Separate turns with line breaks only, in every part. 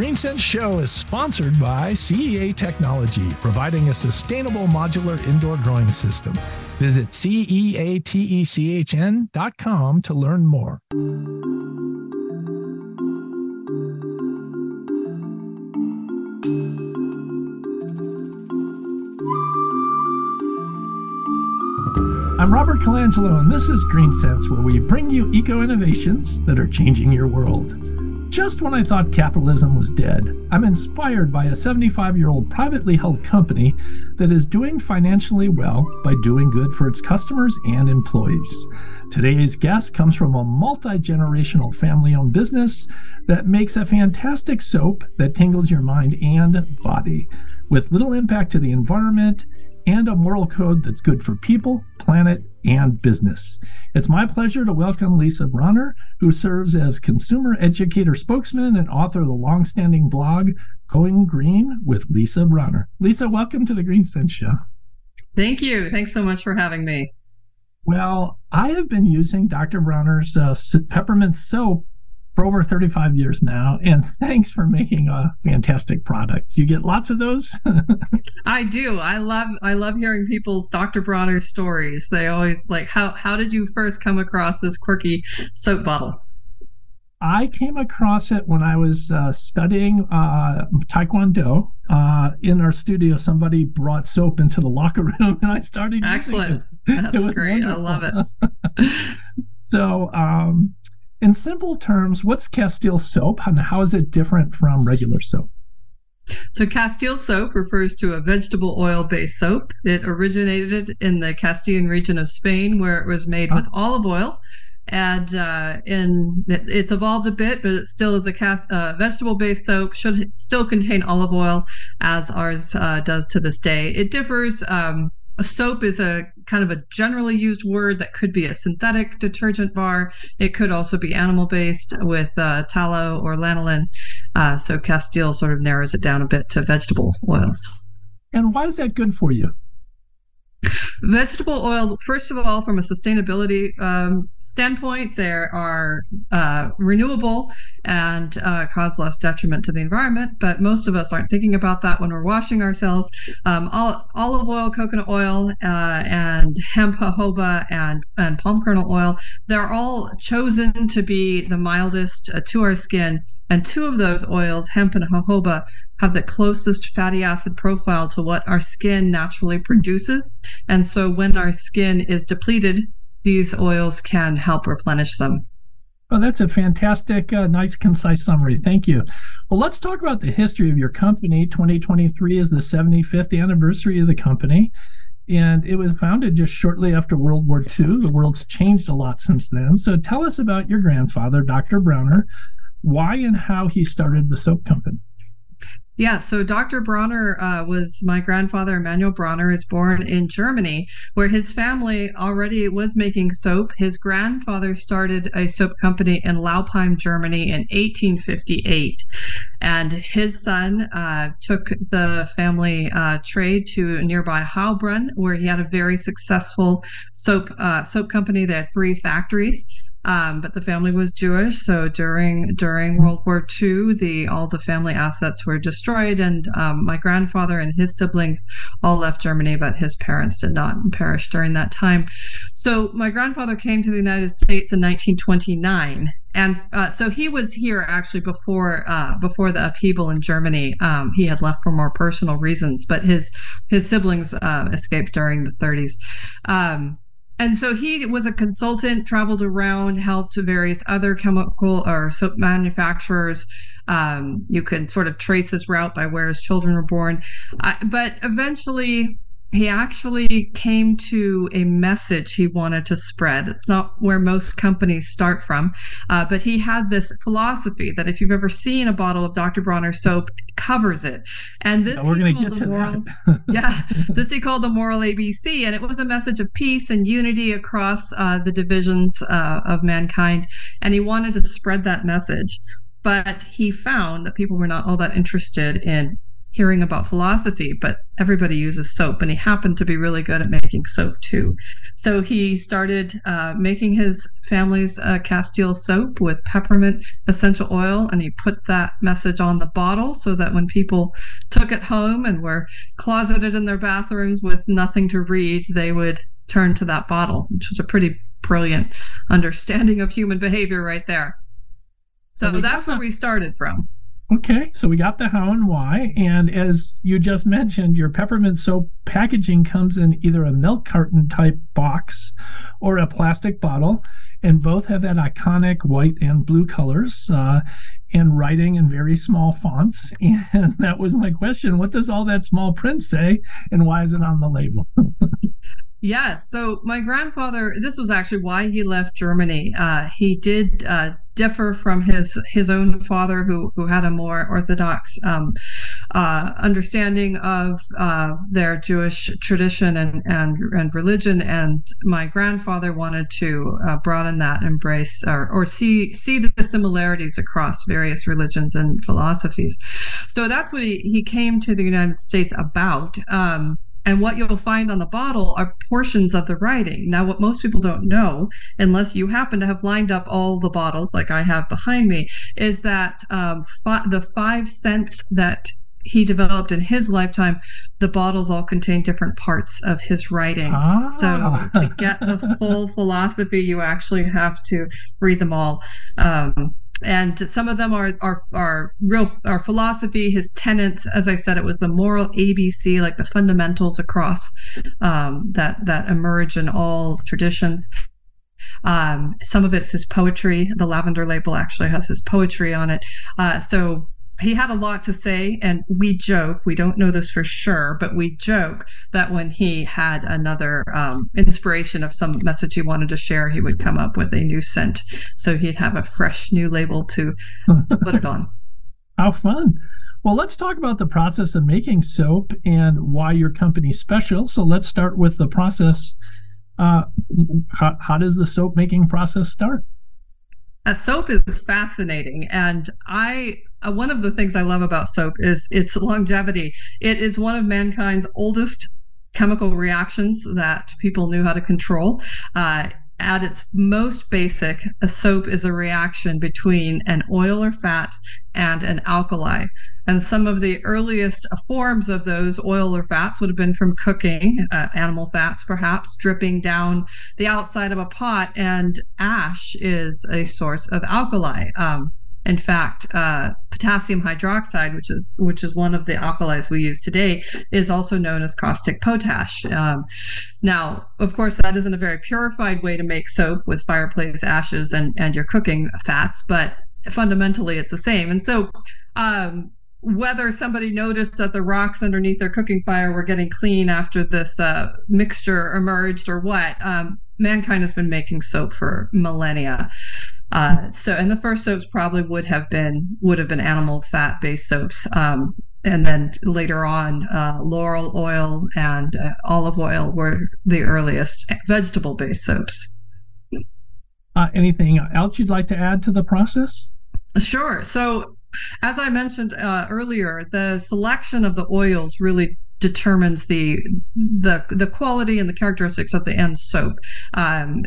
GreenSense Show is sponsored by CEA Technology, providing a sustainable modular indoor growing system. Visit ceatechn.com to learn more. I'm Robert Colangelo, and this is GreenSense, where we bring you eco innovations that are changing your world. Just when I thought capitalism was dead, I'm inspired by a 75 year old privately held company that is doing financially well by doing good for its customers and employees. Today's guest comes from a multi generational family owned business that makes a fantastic soap that tingles your mind and body with little impact to the environment and a moral code that's good for people, planet, and business. It's my pleasure to welcome Lisa Bronner, who serves as consumer educator spokesman and author of the long-standing blog Going Green with Lisa Bronner. Lisa, welcome to the GreenSense Show.
Thank you. Thanks so much for having me.
Well, I have been using Dr. Bronner's uh, peppermint soap for over 35 years now. And thanks for making a fantastic product. You get lots of those?
I do. I love I love hearing people's Dr. Bronner stories. They always like how how did you first come across this quirky soap bottle?
I came across it when I was uh, studying uh, Taekwondo. Uh, in our studio, somebody brought soap into the locker room, and I started.
Excellent. It. That's great. Wonderful. I love it.
so, um, in simple terms, what's Castile soap and how is it different from regular soap?
So, Castile soap refers to a vegetable oil based soap. It originated in the Castilian region of Spain, where it was made with olive oil. And uh, in it's evolved a bit, but it still is a cast, uh, vegetable based soap. Should still contain olive oil, as ours uh, does to this day. It differs um, a soap is a kind of a generally used word that could be a synthetic detergent bar. It could also be animal based with uh, tallow or lanolin. Uh, so Castile sort of narrows it down a bit to vegetable oils.
And why is that good for you?
Vegetable oils, first of all, from a sustainability um, standpoint, they are uh, renewable and uh, cause less detriment to the environment. But most of us aren't thinking about that when we're washing ourselves. Um, all, olive oil, coconut oil, uh, and hemp jojoba and, and palm kernel oil, they're all chosen to be the mildest uh, to our skin and two of those oils, hemp and jojoba, have the closest fatty acid profile to what our skin naturally produces. And so when our skin is depleted, these oils can help replenish them.
Oh, that's a fantastic, uh, nice, concise summary. Thank you. Well, let's talk about the history of your company. 2023 is the 75th anniversary of the company, and it was founded just shortly after World War II. The world's changed a lot since then. So tell us about your grandfather, Dr. Bronner, why and how he started the soap company.
Yeah, so Dr. Bronner uh, was my grandfather, Emanuel Bronner, is born in Germany, where his family already was making soap. His grandfather started a soap company in Laupheim, Germany in 1858. And his son uh, took the family uh, trade to nearby Heilbronn, where he had a very successful soap uh, soap company. They had three factories. Um, but the family was Jewish, so during during World War II, the all the family assets were destroyed, and um, my grandfather and his siblings all left Germany, but his parents did not perish during that time. So my grandfather came to the United States in 1929, and uh, so he was here actually before uh, before the upheaval in Germany. Um, he had left for more personal reasons, but his his siblings uh, escaped during the 30s. Um, and so he was a consultant, traveled around, helped to various other chemical or soap manufacturers. Um, you can sort of trace his route by where his children were born. Uh, but eventually, he actually came to a message he wanted to spread. It's not where most companies start from, uh, but he had this philosophy that if you've ever seen a bottle of Dr. Bronner soap, it covers it. And this
to get to
moral, yeah, this he called the moral ABC, and it was a message of peace and unity across uh, the divisions uh, of mankind. And he wanted to spread that message, but he found that people were not all that interested in hearing about philosophy, but everybody uses soap, and he happened to be really good at making soap too. So he started uh, making his family's uh, Castile soap with peppermint essential oil, and he put that message on the bottle so that when people took it home and were closeted in their bathrooms with nothing to read, they would turn to that bottle, which was a pretty brilliant understanding of human behavior right there. So that's where we started from.
Okay, so we got the how and why. And as you just mentioned, your peppermint soap packaging comes in either a milk carton type box or a plastic bottle. And both have that iconic white and blue colors uh, and writing in very small fonts. And that was my question what does all that small print say? And why is it on the label?
Yes. So my grandfather, this was actually why he left Germany. Uh, he did uh, differ from his his own father, who who had a more orthodox um, uh, understanding of uh, their Jewish tradition and and and religion. And my grandfather wanted to uh, broaden that embrace or, or see see the similarities across various religions and philosophies. So that's what he he came to the United States about. Um, and what you'll find on the bottle are portions of the writing. Now, what most people don't know, unless you happen to have lined up all the bottles like I have behind me, is that um, fi- the five scents that he developed in his lifetime, the bottles all contain different parts of his writing. Ah. So to get the full philosophy, you actually have to read them all. Um, and some of them are are are real our philosophy his tenets. As i said it was the moral abc like the fundamentals across um, that that emerge in all traditions. Um, some of it's his poetry. The lavender label actually has his poetry on it. Uh, so he had a lot to say and we joke we don't know this for sure but we joke that when he had another um, inspiration of some message he wanted to share he would come up with a new scent. So he'd have a fresh new label to, to put it on.
How fun. Well let's talk about the process of making soap and why your company's special. So let's start with the process. Uh, how, how does the soap making process start?
Uh, soap is fascinating and i uh, one of the things I love about soap is its longevity. It is one of mankind's oldest chemical reactions that people knew how to control. Uh, at its most basic, a soap is a reaction between an oil or fat and an alkali. And some of the earliest forms of those oil or fats would have been from cooking, uh, animal fats perhaps, dripping down the outside of a pot. And ash is a source of alkali. Um, in fact, uh, potassium hydroxide, which is which is one of the alkalis we use today, is also known as caustic potash. Um, now, of course, that isn't a very purified way to make soap with fireplace ashes and and your cooking fats, but fundamentally it's the same. And so, um, whether somebody noticed that the rocks underneath their cooking fire were getting clean after this uh, mixture emerged or what, um, mankind has been making soap for millennia. Uh, so, and the first soaps probably would have been would have been animal fat based soaps, um, and then later on, uh, laurel oil and uh, olive oil were the earliest vegetable based soaps.
Uh, anything else you'd like to add to the process?
Sure. So, as I mentioned uh, earlier, the selection of the oils really determines the the the quality and the characteristics of the end soap. Um,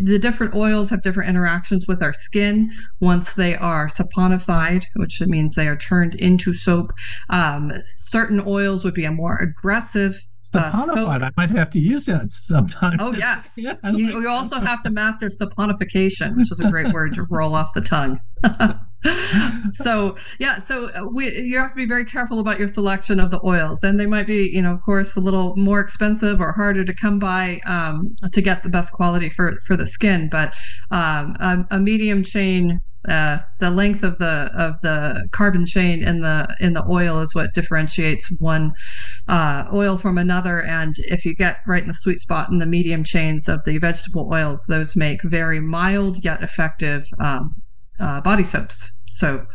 the different oils have different interactions with our skin once they are saponified, which means they are turned into soap. Um, certain oils would be a more aggressive
saponified. Uh, I might have to use that sometime.
Oh yes. yeah, you, like you also have to master saponification, which is a great word to roll off the tongue. so yeah, so uh, we you have to be very careful about your selection of the oils, and they might be, you know, of course, a little more expensive or harder to come by um, to get the best quality for for the skin. But um, a, a medium chain uh, the length of the of the carbon chain in the in the oil is what differentiates one uh, oil from another. And if you get right in the sweet spot in the medium chains of the vegetable oils, those make very mild yet effective um, uh, body soaps. So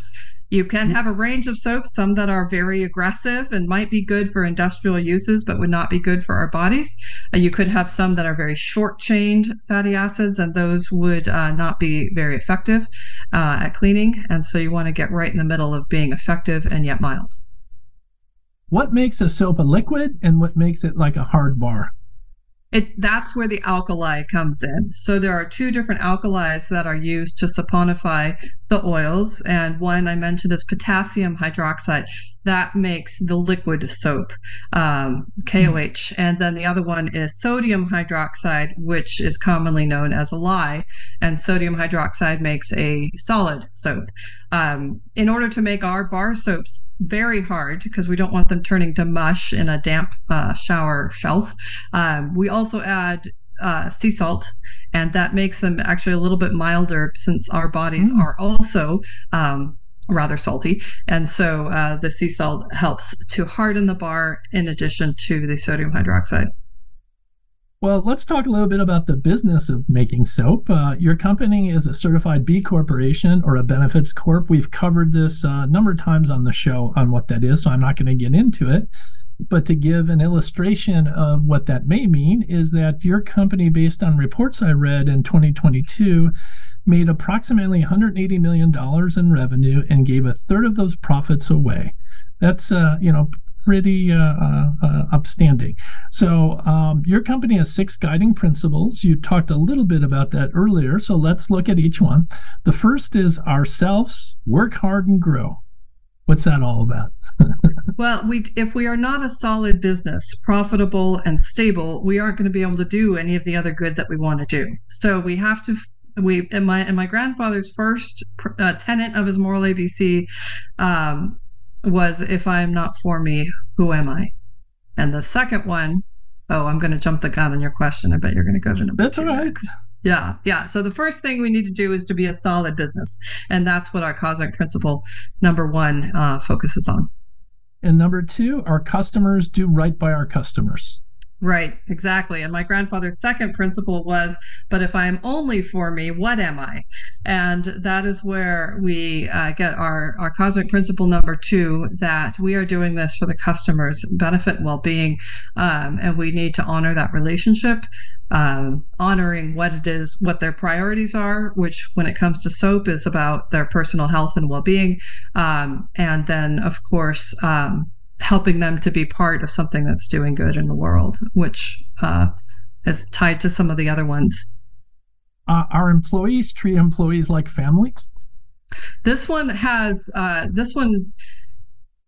you can have a range of soaps, some that are very aggressive and might be good for industrial uses, but would not be good for our bodies. Uh, you could have some that are very short chained fatty acids, and those would uh, not be very effective uh, at cleaning. And so you want to get right in the middle of being effective and yet mild.
What makes a soap a liquid and what makes it like a hard bar?
It, that's where the alkali comes in. So there are two different alkalis that are used to saponify the oils, and one I mentioned is potassium hydroxide that makes the liquid soap, um, KOH. And then the other one is sodium hydroxide, which is commonly known as a lye. And sodium hydroxide makes a solid soap. Um, in order to make our bar soaps very hard, because we don't want them turning to mush in a damp uh, shower shelf, um, we also add uh, sea salt, and that makes them actually a little bit milder since our bodies mm. are also um, rather salty. And so uh, the sea salt helps to harden the bar in addition to the sodium hydroxide.
Well, let's talk a little bit about the business of making soap. Uh, your company is a certified B Corporation or a benefits corp. We've covered this uh, a number of times on the show on what that is, so I'm not going to get into it. But to give an illustration of what that may mean is that your company, based on reports I read in 2022, made approximately $180 million in revenue and gave a third of those profits away. That's uh, you know pretty uh, uh, uh, upstanding. So um, your company has six guiding principles. You talked a little bit about that earlier. So let's look at each one. The first is ourselves work hard and grow. What's that all about?
well, we if we are not a solid business, profitable and stable, we aren't going to be able to do any of the other good that we want to do. So we have to we and my and my grandfather's first uh, tenant of his moral ABC um, was if I am not for me, who am I? And the second one, oh, I'm going to jump the gun on your question. I bet you're going to go to number.
That's all right.
Next. Yeah, yeah. So the first thing we need to do is to be a solid business, and that's what our cosmic principle number one uh, focuses on.
And number two, our customers do right by our customers.
Right, exactly. And my grandfather's second principle was, but if I am only for me, what am I? And that is where we uh, get our, our cosmic principle number two that we are doing this for the customer's benefit and well being. Um, and we need to honor that relationship, um, honoring what it is, what their priorities are, which when it comes to soap is about their personal health and well being. Um, and then, of course, um, helping them to be part of something that's doing good in the world, which uh, is tied to some of the other ones.
Uh, our employees treat employees like family.
This one has uh, this one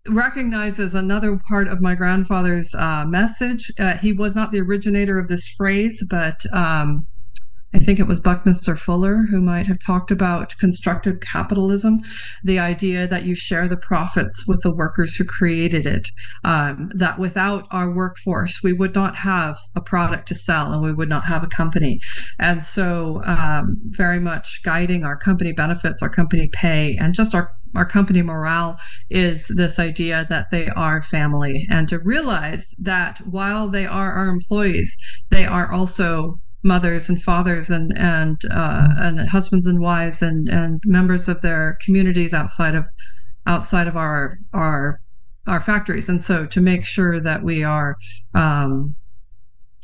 recognizes another part of my grandfather's uh, message. Uh, he was not the originator of this phrase, but um, I think it was Buckminster Fuller who might have talked about constructive capitalism, the idea that you share the profits with the workers who created it. Um, that without our workforce, we would not have a product to sell and we would not have a company. And so, um, very much guiding our company benefits, our company pay, and just our our company morale is this idea that they are family and to realize that while they are our employees, they are also mothers and fathers and and uh, and husbands and wives and and members of their communities outside of outside of our our our factories. And so to make sure that we are um,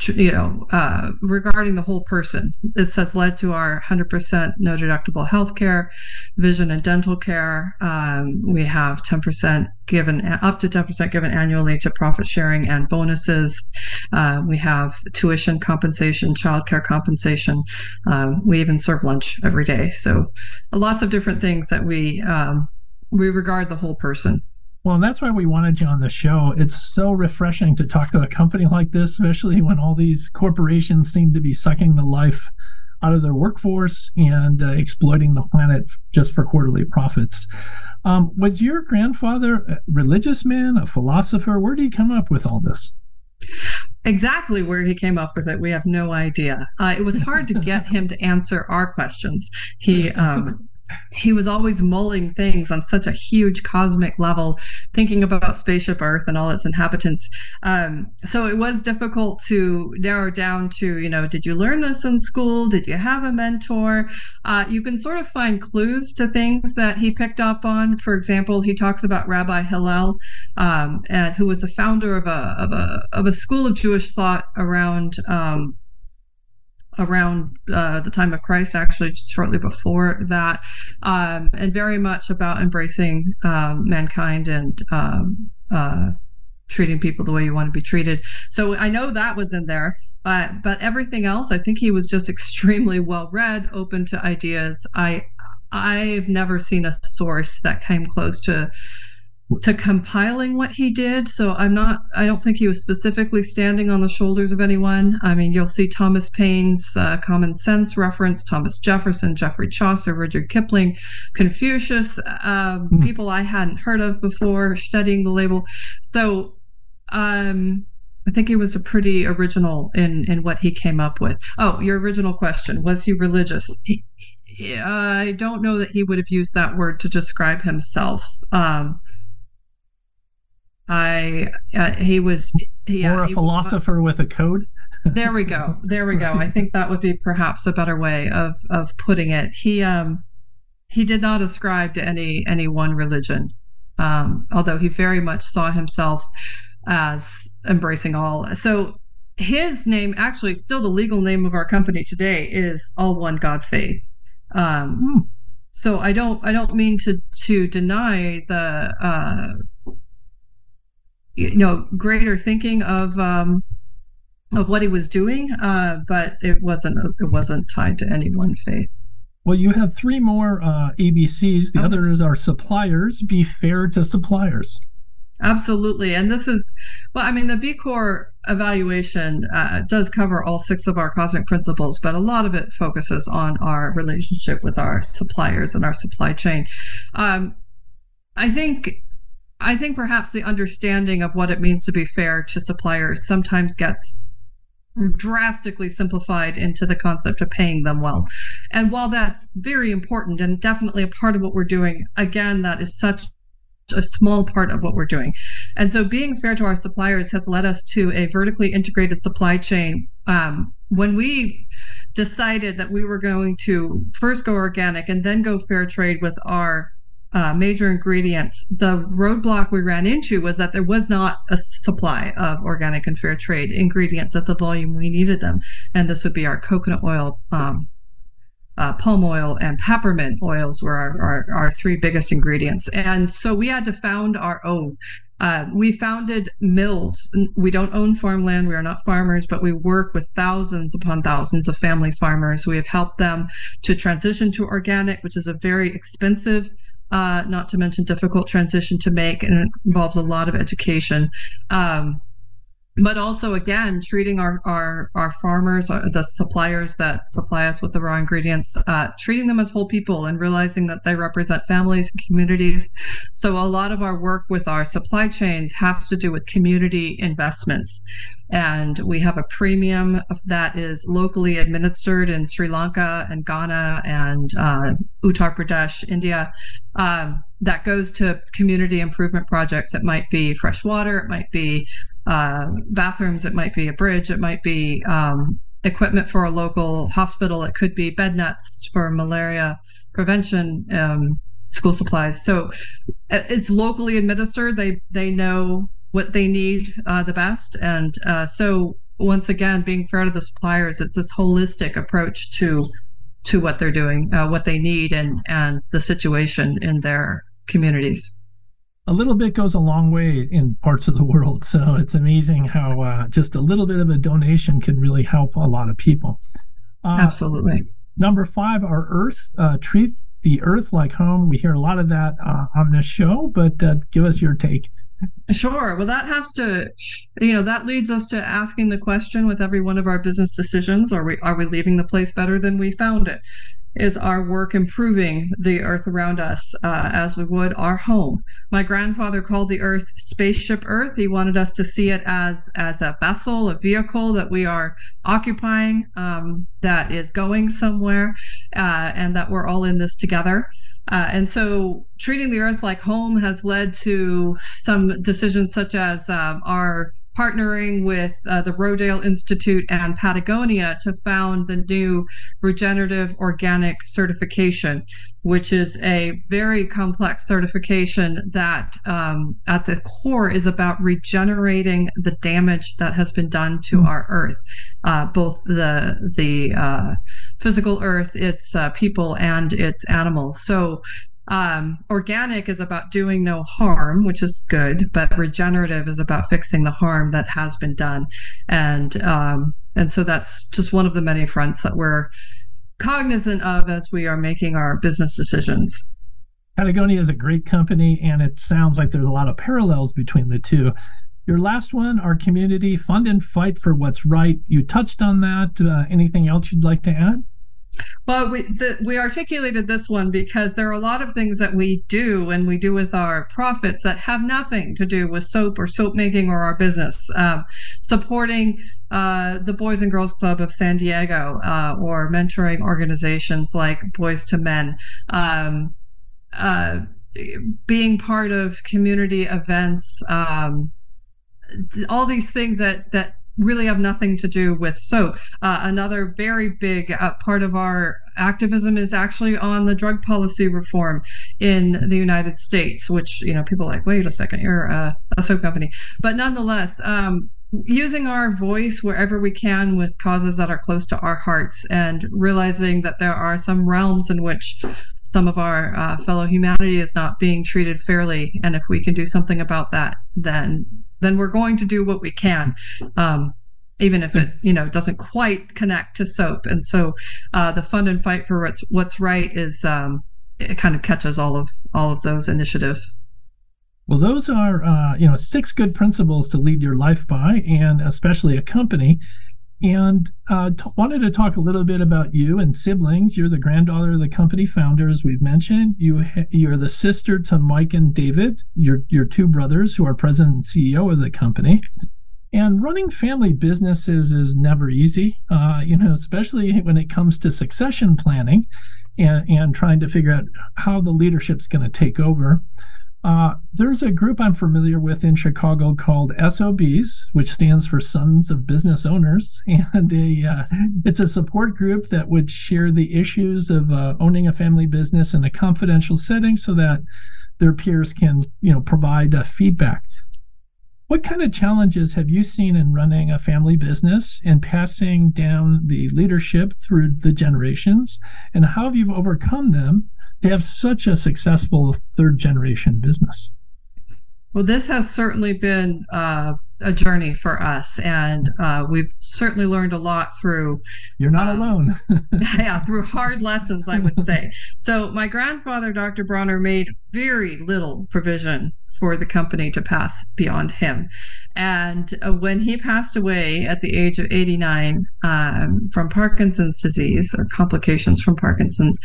you know, uh, regarding the whole person. It says led to our 100% no deductible health care, vision and dental care. Um, we have 10% given, up to 10% given annually to profit sharing and bonuses. Uh, we have tuition compensation, childcare compensation. Um, we even serve lunch every day. So lots of different things that we, um, we regard the whole person.
Well, that's why we wanted you on the show. It's so refreshing to talk to a company like this, especially when all these corporations seem to be sucking the life out of their workforce and uh, exploiting the planet just for quarterly profits. Um, was your grandfather a religious man, a philosopher? Where did he come up with all this?
Exactly where he came up with it, we have no idea. Uh, it was hard to get him to answer our questions. He um, he was always mulling things on such a huge cosmic level, thinking about spaceship Earth and all its inhabitants. Um, so it was difficult to narrow down to, you know, did you learn this in school? Did you have a mentor? Uh, you can sort of find clues to things that he picked up on. For example, he talks about Rabbi Hillel, um, who was a founder of a, of a of a school of Jewish thought around. Um, around uh, the time of Christ, actually, just shortly before that, um, and very much about embracing um, mankind and um, uh, treating people the way you want to be treated. So I know that was in there. Uh, but everything else, I think he was just extremely well read, open to ideas. I I've never seen a source that came close to to compiling what he did. So I'm not, I don't think he was specifically standing on the shoulders of anyone. I mean, you'll see Thomas Paine's uh, Common Sense reference, Thomas Jefferson, Geoffrey Chaucer, Rudyard Kipling, Confucius, um, mm. people I hadn't heard of before studying the label. So um, I think he was a pretty original in, in what he came up with. Oh, your original question was he religious? He, I don't know that he would have used that word to describe himself. Um, I uh, he was
he, or a he, philosopher with a code.
there we go. There we go. I think that would be perhaps a better way of of putting it. He um he did not ascribe to any any one religion, um, although he very much saw himself as embracing all. So his name, actually, still the legal name of our company today, is All One God Faith. Um, hmm. So I don't I don't mean to to deny the uh, you know greater thinking of um, of what he was doing, uh, but it wasn't it wasn't tied to any one faith.
Well, you have three more uh, ABCs. The okay. others are suppliers. Be fair to suppliers.
Absolutely, and this is well. I mean, the B Corp evaluation uh, does cover all six of our cosmic principles, but a lot of it focuses on our relationship with our suppliers and our supply chain. Um, I think I think perhaps the understanding of what it means to be fair to suppliers sometimes gets drastically simplified into the concept of paying them well. And while that's very important and definitely a part of what we're doing, again, that is such a small part of what we're doing. And so being fair to our suppliers has led us to a vertically integrated supply chain. Um, when we decided that we were going to first go organic and then go fair trade with our uh, major ingredients, the roadblock we ran into was that there was not a supply of organic and fair trade ingredients at the volume we needed them. And this would be our coconut oil, um, uh, palm oil, and peppermint oils were our, our, our, three biggest ingredients. And so we had to found our own. Uh, we founded mills. We don't own farmland. We are not farmers, but we work with thousands upon thousands of family farmers. We have helped them to transition to organic, which is a very expensive uh, not to mention difficult transition to make, and it involves a lot of education. Um, but also again treating our our, our farmers uh, the suppliers that supply us with the raw ingredients uh, treating them as whole people and realizing that they represent families and communities. So a lot of our work with our supply chains has to do with community investments. And we have a premium that is locally administered in Sri Lanka and Ghana and uh, Uttar Pradesh, India, um, that goes to community improvement projects. It might be fresh water, it might be uh, bathrooms, it might be a bridge, it might be um, equipment for a local hospital, it could be bed nets for malaria prevention. Um, school supplies so uh, it's locally administered they they know what they need uh, the best. And uh, so once again, being fair to the suppliers, it's this holistic approach to to what they're doing, uh, what they need, and and the situation in their communities.
A little bit goes a long way in parts of the world, so it's amazing how uh, just a little bit of a donation can really help a lot of people.
Uh, Absolutely.
Number five, our Earth uh, treat the Earth like home. We hear a lot of that on this show, but give us your take.
Sure. Well, that has to, you know, that leads us to asking the question with every one of our business decisions: Are we are we leaving the place better than we found it? Is our work improving the earth around us uh, as we would our home? My grandfather called the earth spaceship Earth. He wanted us to see it as as a vessel, a vehicle that we are occupying, um, that is going somewhere, uh, and that we're all in this together. Uh, and so treating the earth like home has led to some decisions such as um, our partnering with uh, the Rodale Institute and Patagonia to found the new regenerative organic certification, which is a very complex certification that um, at the core is about regenerating the damage that has been done to mm-hmm. our earth, uh, both the the uh, physical earth, its uh, people, and its animals. So Um, organic is about doing no harm, which is good, but regenerative is about fixing the harm that has been done, and um, and so that's just one of the many fronts that we're cognizant of as we are making our business decisions.
Patagonia is a great company, and it sounds like there's a lot of parallels between the two. Your last one, our community fund and fight for what's right. You touched on that. Uh, anything else you'd like to add?
Well, we the, we articulated this one because there are a lot of things that we do and we do with our profits that have nothing to do with soap or soap making or our business. Um, supporting uh, the Boys and Girls Club of San Diego uh, or mentoring organizations like Boys to Men. Um, uh, being part of community events, um, all these things that that really have nothing to do with soap. Uh, another very big uh, part of our activism is actually on the drug policy reform in the United States, which, you know, people like, wait a second, you're a, a soap company. But nonetheless, um, using our voice wherever we can with causes that are close to our hearts and realizing that there are some realms in which some of our uh, fellow humanity is not being treated fairly and if we can do something about that then then we're going to do what we can um, even if it you know doesn't quite connect to soap and so uh, the fund and fight for what's what's right is um, it kind of catches all of all of those initiatives
well, those are uh, you know six good principles to lead your life by, and especially a company. And uh, t- wanted to talk a little bit about you and siblings. You're the granddaughter of the company founders we've mentioned. You ha- you're the sister to Mike and David. Your your two brothers who are president and CEO of the company. And running family businesses is never easy, uh, you know, especially when it comes to succession planning and, and trying to figure out how the leadership's going to take over. Uh, there's a group I'm familiar with in Chicago called SOBs, which stands for Sons of Business Owners, and a uh, it's a support group that would share the issues of uh, owning a family business in a confidential setting, so that their peers can you know provide uh, feedback. What kind of challenges have you seen in running a family business and passing down the leadership through the generations, and how have you overcome them? To have such a successful third generation business?
Well, this has certainly been uh, a journey for us, and uh, we've certainly learned a lot through.
You're not um, alone.
yeah, through hard lessons, I would say. So, my grandfather, Dr. Bronner, made very little provision for the company to pass beyond him. And uh, when he passed away at the age of 89 um, from Parkinson's disease or complications from Parkinson's,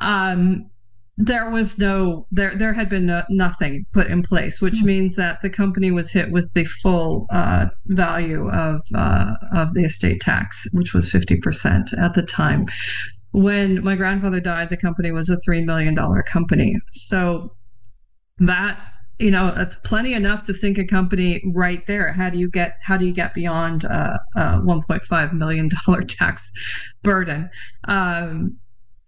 um, there was no there there had been no, nothing put in place which mm-hmm. means that the company was hit with the full uh, value of uh, of the estate tax which was 50% at the time. When my grandfather died the company was a 3 million dollar company. So that you know it's plenty enough to sink a company right there. How do you get how do you get beyond uh, a 1.5 million dollar tax burden? Um,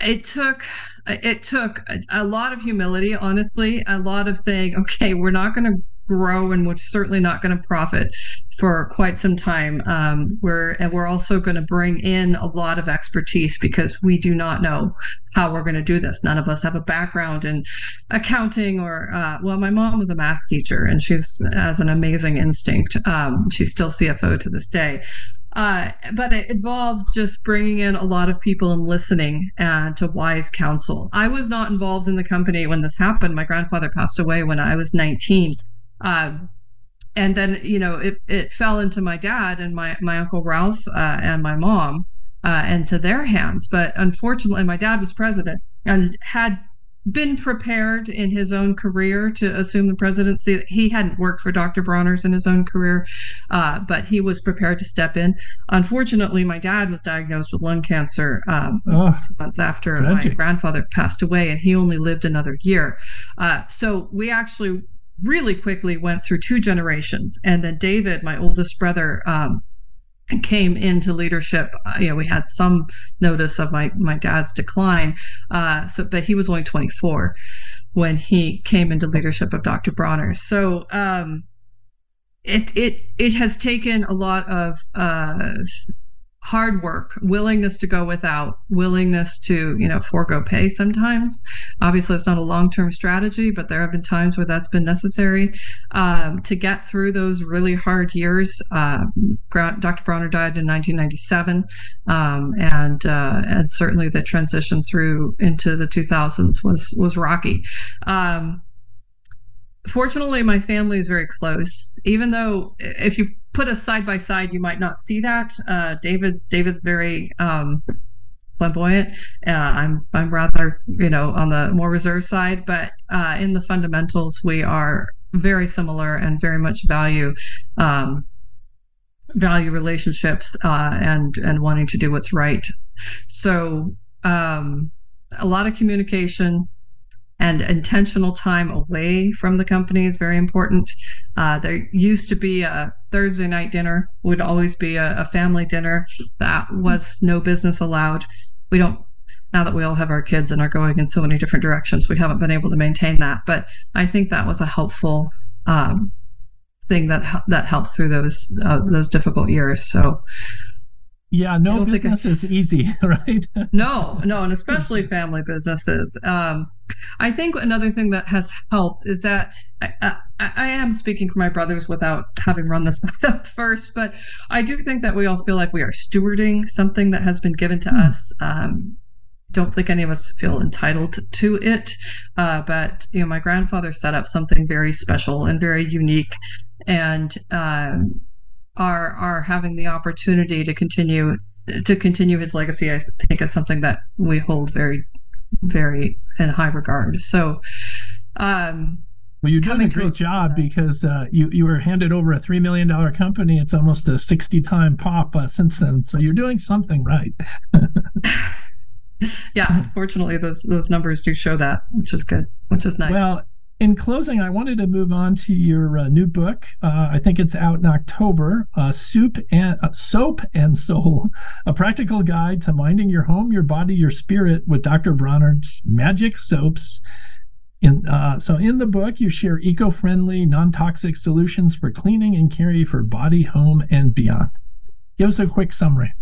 it took it took a, a, lot of humility honestly a lot of saying okay we're not going to grow and we're certainly not going to profit for quite some time um, we're and we're also going to bring in a lot of expertise because we do not know how we're going to do this. None of us have a background in accounting or uh, well my mom was a math teacher and she's has an amazing instinct um, she's still cfo to this day uh, but it involved just bringing in a lot of people and listening uh, to wise counsel. I was not involved in the company when this happened. My grandfather passed away when I was 19. Um, and then, you know, it, it fell into my dad and my, my uncle Ralph uh, and my mom uh, and to their hands. But unfortunately, my dad was president and had been prepared in his own career to assume the presidency. He hadn't worked for Dr. Bronner's in his own career, uh, but he was prepared to step in. Unfortunately, my dad was diagnosed with lung cancer um, oh, two months after tragic. my grandfather passed away, and he only lived another year. Uh, so we actually really quickly went through two generations. And then David, my oldest brother, um, came into leadership uh, you know we had some notice of my my dad's decline uh, so but he was only 24 when he came into leadership of dr bronner. So um, it it it has taken a lot of uh, hard work, willingness to go without, willingness to, you know, forego pay sometimes. Obviously, it's not a long term strategy, but there have been times where that's been necessary um, to get through those really hard years. Uh, Dr. Bronner died in 1997, um, and uh, and certainly the transition through into the 2000s was was rocky. Um, fortunately my family is very close even though if you put us side by side you might not see that. Uh, david's david's very um, flamboyant. Uh, i'm i'm rather you know on the more reserved side but uh, in the fundamentals we are very similar and very much value um, value relationships uh, and and wanting to do what's right. So um, a lot of communication and intentional time away from the company is very important. Uh, there used to be a Thursday night dinner, would always be a, a family dinner. That was no business allowed. We don't now that we all have our kids and are going in so many different directions, we haven't been able to maintain that. But I think that was a helpful um, thing that that helped through those uh, those difficult years. So
yeah, no business I, is easy, right?
no, no, and especially family businesses. Um, I think another thing that has helped is that I, I, I, am speaking for my brothers without having run this up first, but I do think that we all feel like we are stewarding something that has been given to mm. us. Um, don't think any of us feel entitled to it, uh, but you know, my grandfather set up something very special and very unique, and um, are are having the opportunity to continue to continue his legacy i think is something that we hold very very in high regard so um
well, you're doing a great job because uh, you you were handed over a three million dollar company. It's almost a sixty time pop uh, since then. So you're doing something right.
yeah, fortunately, those those numbers do show that, which is good, which is nice.
Well, in closing, I wanted to move on to your uh, new book. Uh, I think it's out in October. Uh, Soup and uh, Soap and Soul: A Practical Guide to Minding Your Home, Your Body, Your Spirit with Dr. Bronner's Magic Soaps. In, uh, so, in the book, you share eco-friendly, non-toxic solutions for cleaning and care for body, home, and beyond. Give us a quick summary.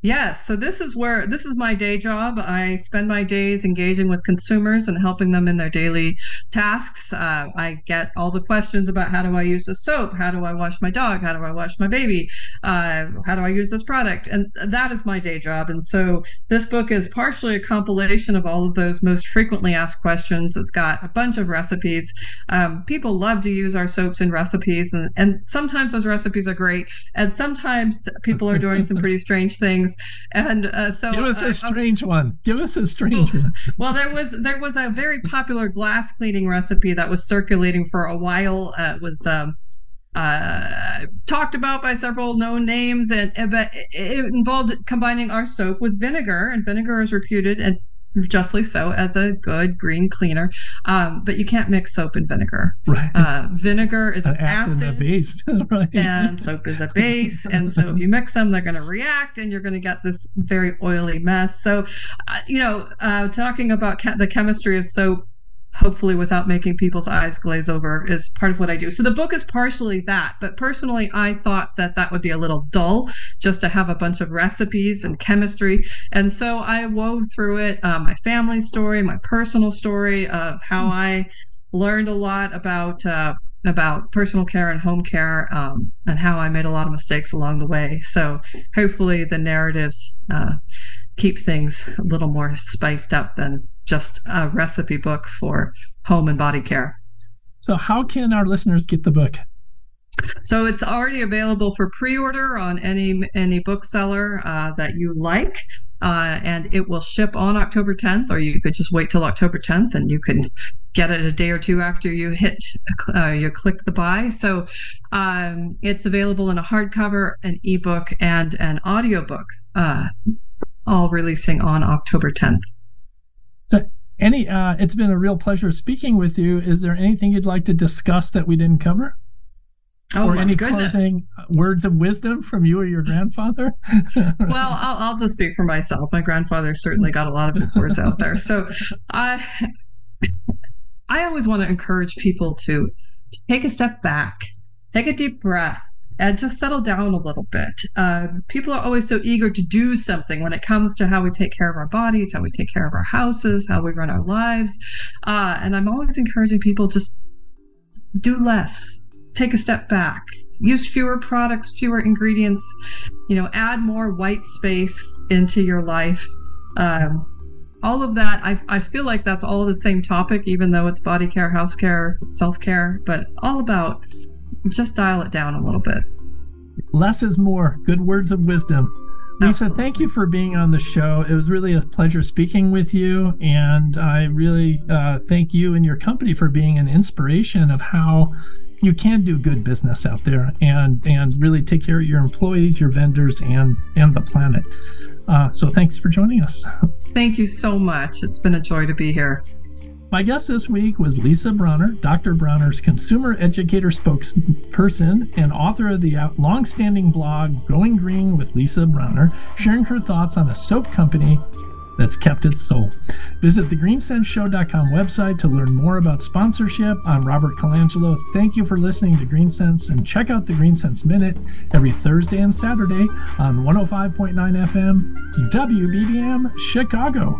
Yes. So this is where this is my day job. I spend my days engaging with consumers and helping them in their daily tasks. Uh, I get all the questions about how do I use the soap? How do I wash my dog? How do I wash my baby? Uh, how do I use this product? And that is my day job. And so this book is partially a compilation of all of those most frequently asked questions. It's got a bunch of recipes. Um, people love to use our soaps in recipes, and, and sometimes those recipes are great. And sometimes people are doing some pretty strange things things. And uh, so,
give us a uh, strange one. Give us a strange oh, one.
well, there was there was a very popular glass cleaning recipe that was circulating for a while. Uh, it was. Um, uh, talked about by several known names, and, and but it involved combining our soap with vinegar, and vinegar is reputed and justly so as a good green cleaner. Um, but you can't mix soap and vinegar.
Right.
Uh, vinegar is an, an acid,
acid base, right.
and soap is a base. And so if you mix them, they're going to react, and you're going to get this very oily mess. So, uh, you know, uh, talking about the chemistry of soap hopefully without making people's eyes glaze over is part of what I do. So the book is partially that, but personally I thought that that would be a little dull just to have a bunch of recipes and chemistry. And so I wove through it uh, my family story, my personal story of how hmm. I learned a lot about uh, about personal care and home care um, and how I made a lot of mistakes along the way. So hopefully the narratives uh, keep things a little more spiced up than just a recipe book for home and body care.
So, how can our listeners get the book?
So it's already available for pre-order on any any bookseller uh, that you like, uh, and it will ship on October 10th. Or you could just wait till October 10th, and you can get it a day or two after you hit uh, you click the buy. So um, it's available in a hardcover, an ebook, and an audiobook, uh, all releasing on October 10th.
Any, uh, it's been a real pleasure speaking with you. Is there anything you'd like to discuss that we didn't cover?
Oh,
or any
goodness.
closing words of wisdom from you or your grandfather?
well, I'll, I'll just speak for myself. My grandfather certainly got a lot of his words out there. So I, I always want to encourage people to take a step back, take a deep breath, and just settle down a little bit. Uh, people are always so eager to do something when it comes to how we take care of our bodies, how we take care of our houses, how we run our lives. Uh, and I'm always encouraging people just do less, take a step back, use fewer products, fewer ingredients, you know, add more white space into your life. Um, all of that, I, I feel like that's all the same topic, even though it's body care, house care, self care, but all about just dial it down a little bit.
Less is more. Good words of wisdom. Lisa, Absolutely. thank you for being on the show. It was really a pleasure speaking with you. And I really uh, thank you and your company for being an inspiration of how you can do good business out there and and really take care of your employees, your vendors, and and the planet. Uh, so thanks for joining us.
Thank you so much. It's been a joy to be here.
My guest this week was Lisa Bronner, Dr. Bronner's consumer educator spokesperson and author of the long-standing blog Going Green with Lisa Bronner, sharing her thoughts on a soap company that's kept its soul. Visit the greensenseshow.com website to learn more about sponsorship. I'm Robert Colangelo. Thank you for listening to GreenSense and check out the GreenSense Minute every Thursday and Saturday on 105.9 FM WBBM Chicago.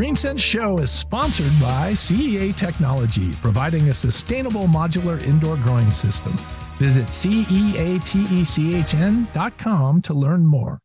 GreenSense Show is sponsored by CEA Technology, providing a sustainable modular indoor growing system. Visit ceatechn.com to learn more.